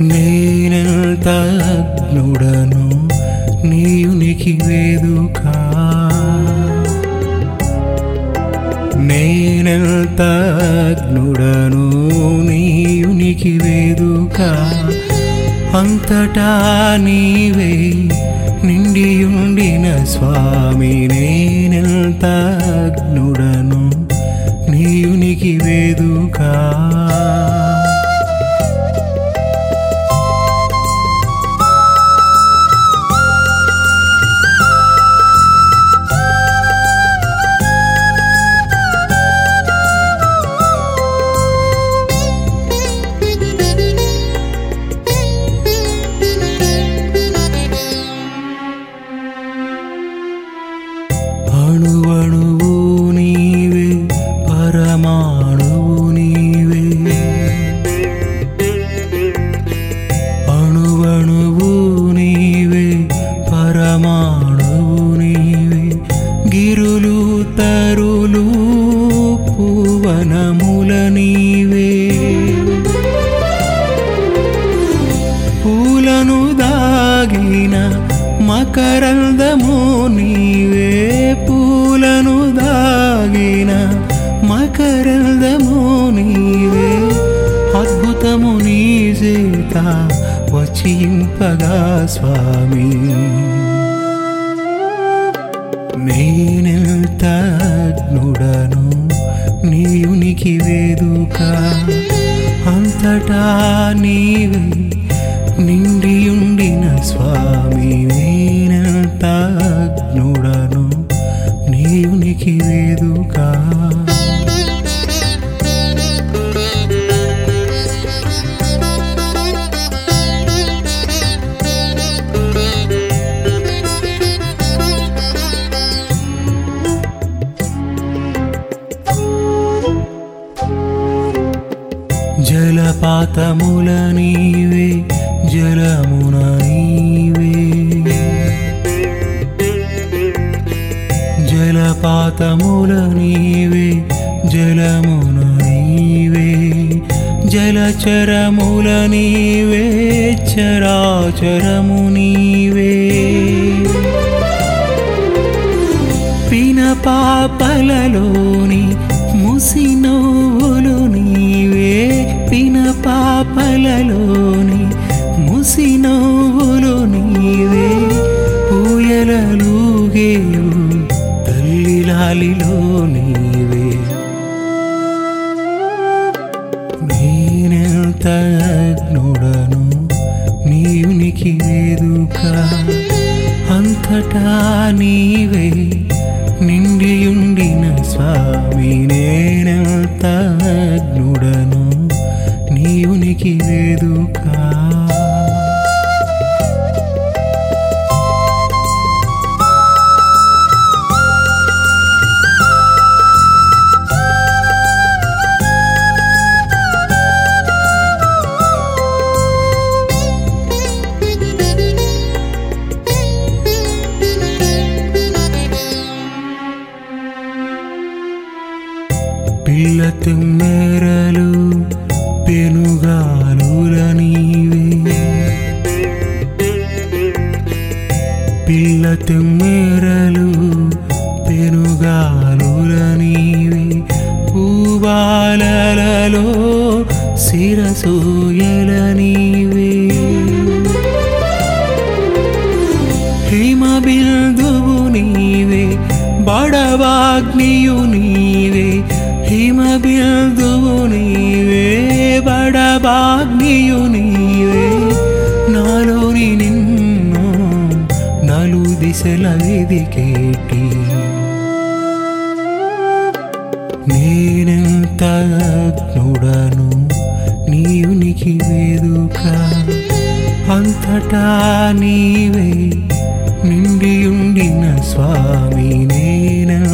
నేనెంత అగ్నుడను నీయునికి వేదుక? నేనెంత అగ్నుడను నీయునికి వేదుక? అంతటా నీవే నిండియుండిన స్వామి నేనెంత అగ్నుడను నీయునికి వే మకరందము నీవే పూలను దాగిన. మకరందము నీవే అద్భుతము నీ చేత వచ్చింపగా స్వామి. నేనెంత అగ్నుడను నీయునికి వేదుక? అంతటా నీవే నిండియుండిన స్వామి నీకి వేదుక జలపాతముల నీవే జలమున నీవే. జలపాతముల నీవే జలమును నీవే. జలచరముల నీవే చరాచరము నీవే. పిన పాపలలోని ముసినోవులు నీవే. పిన పాపలలోని ముసినోవులు నీవే. పూయలలుగేవు లాలిలో నీవే నేనెంత అగ్నుడను నీయునికి వేదుక. అంతటా నీవే నిండియుండిన స్వామి. నేనెంత అగ్నుడను నీయునికి వేదుకా. పిల్ల తిమ్మెరలు పెనుగాలుల నీవే. పిల్ల తిమ్మెరలు పెనుగాలుల నీవే. పూబాలలో శిరసూయల నీవే. హిమ బిందువు నీవే బడవాగ్నియు నీవే హిమ బిందువు నీవే బడవాగ్నియు నీవే. నాలోని నిన్ను నలు దిశల వెదికేటి నేనెంత అగ్నుడను నీయునికి వేదుక. అంతటా నీవే నిండియుండిన స్వామి నేనెంత